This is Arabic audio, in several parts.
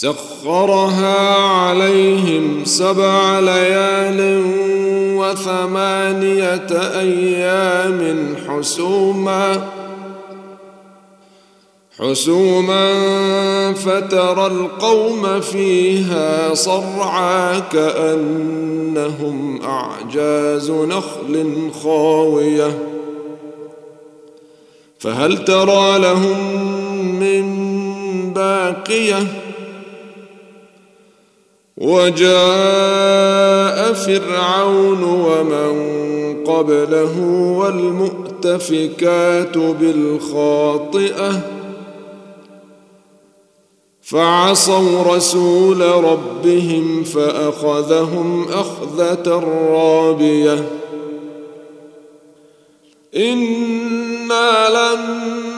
سخرها عليهم سبع ليال وثمانية أيام حسوما حسوما فترى القوم فيها صرعى كأنهم أعجاز نخل خاوية فهل ترى لهم من باقية وجاء فرعون ومن قبله والمؤتفكات بالخاطئة فعصوا رسول ربهم فأخذهم أخذة رابية إنا لما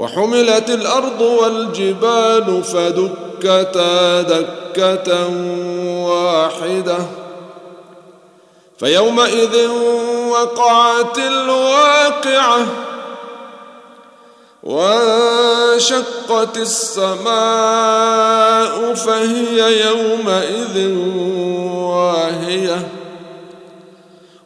وحملت الأرض والجبال فدكتا دكة واحدة. فيومئذ وقعت الواقعة وانشقت السماء فهي يومئذ واهية.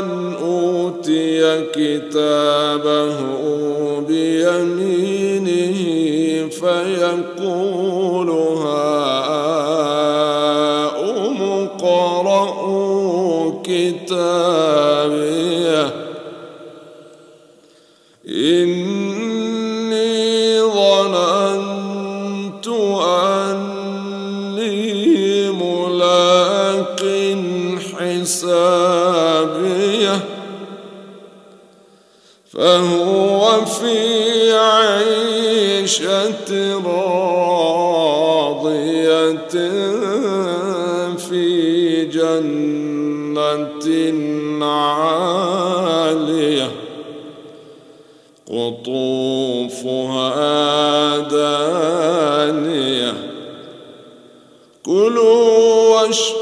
من اوتي كتابه بيمينه فيقول هاؤم اقرءوا كتابيه حسابية فهو في عيشة راضية في جنة عالية. قطوفها دانية. كلوا واشربوا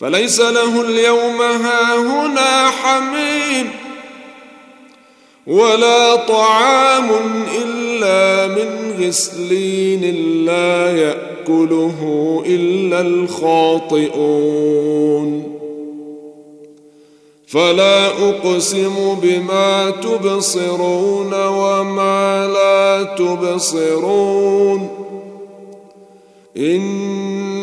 فليس له اليوم هاهنا حميم ولا طعام إلا من غسلين لا يأكله إلا الخاطئون. فلا أقسم بما تبصرون وما لا تبصرون.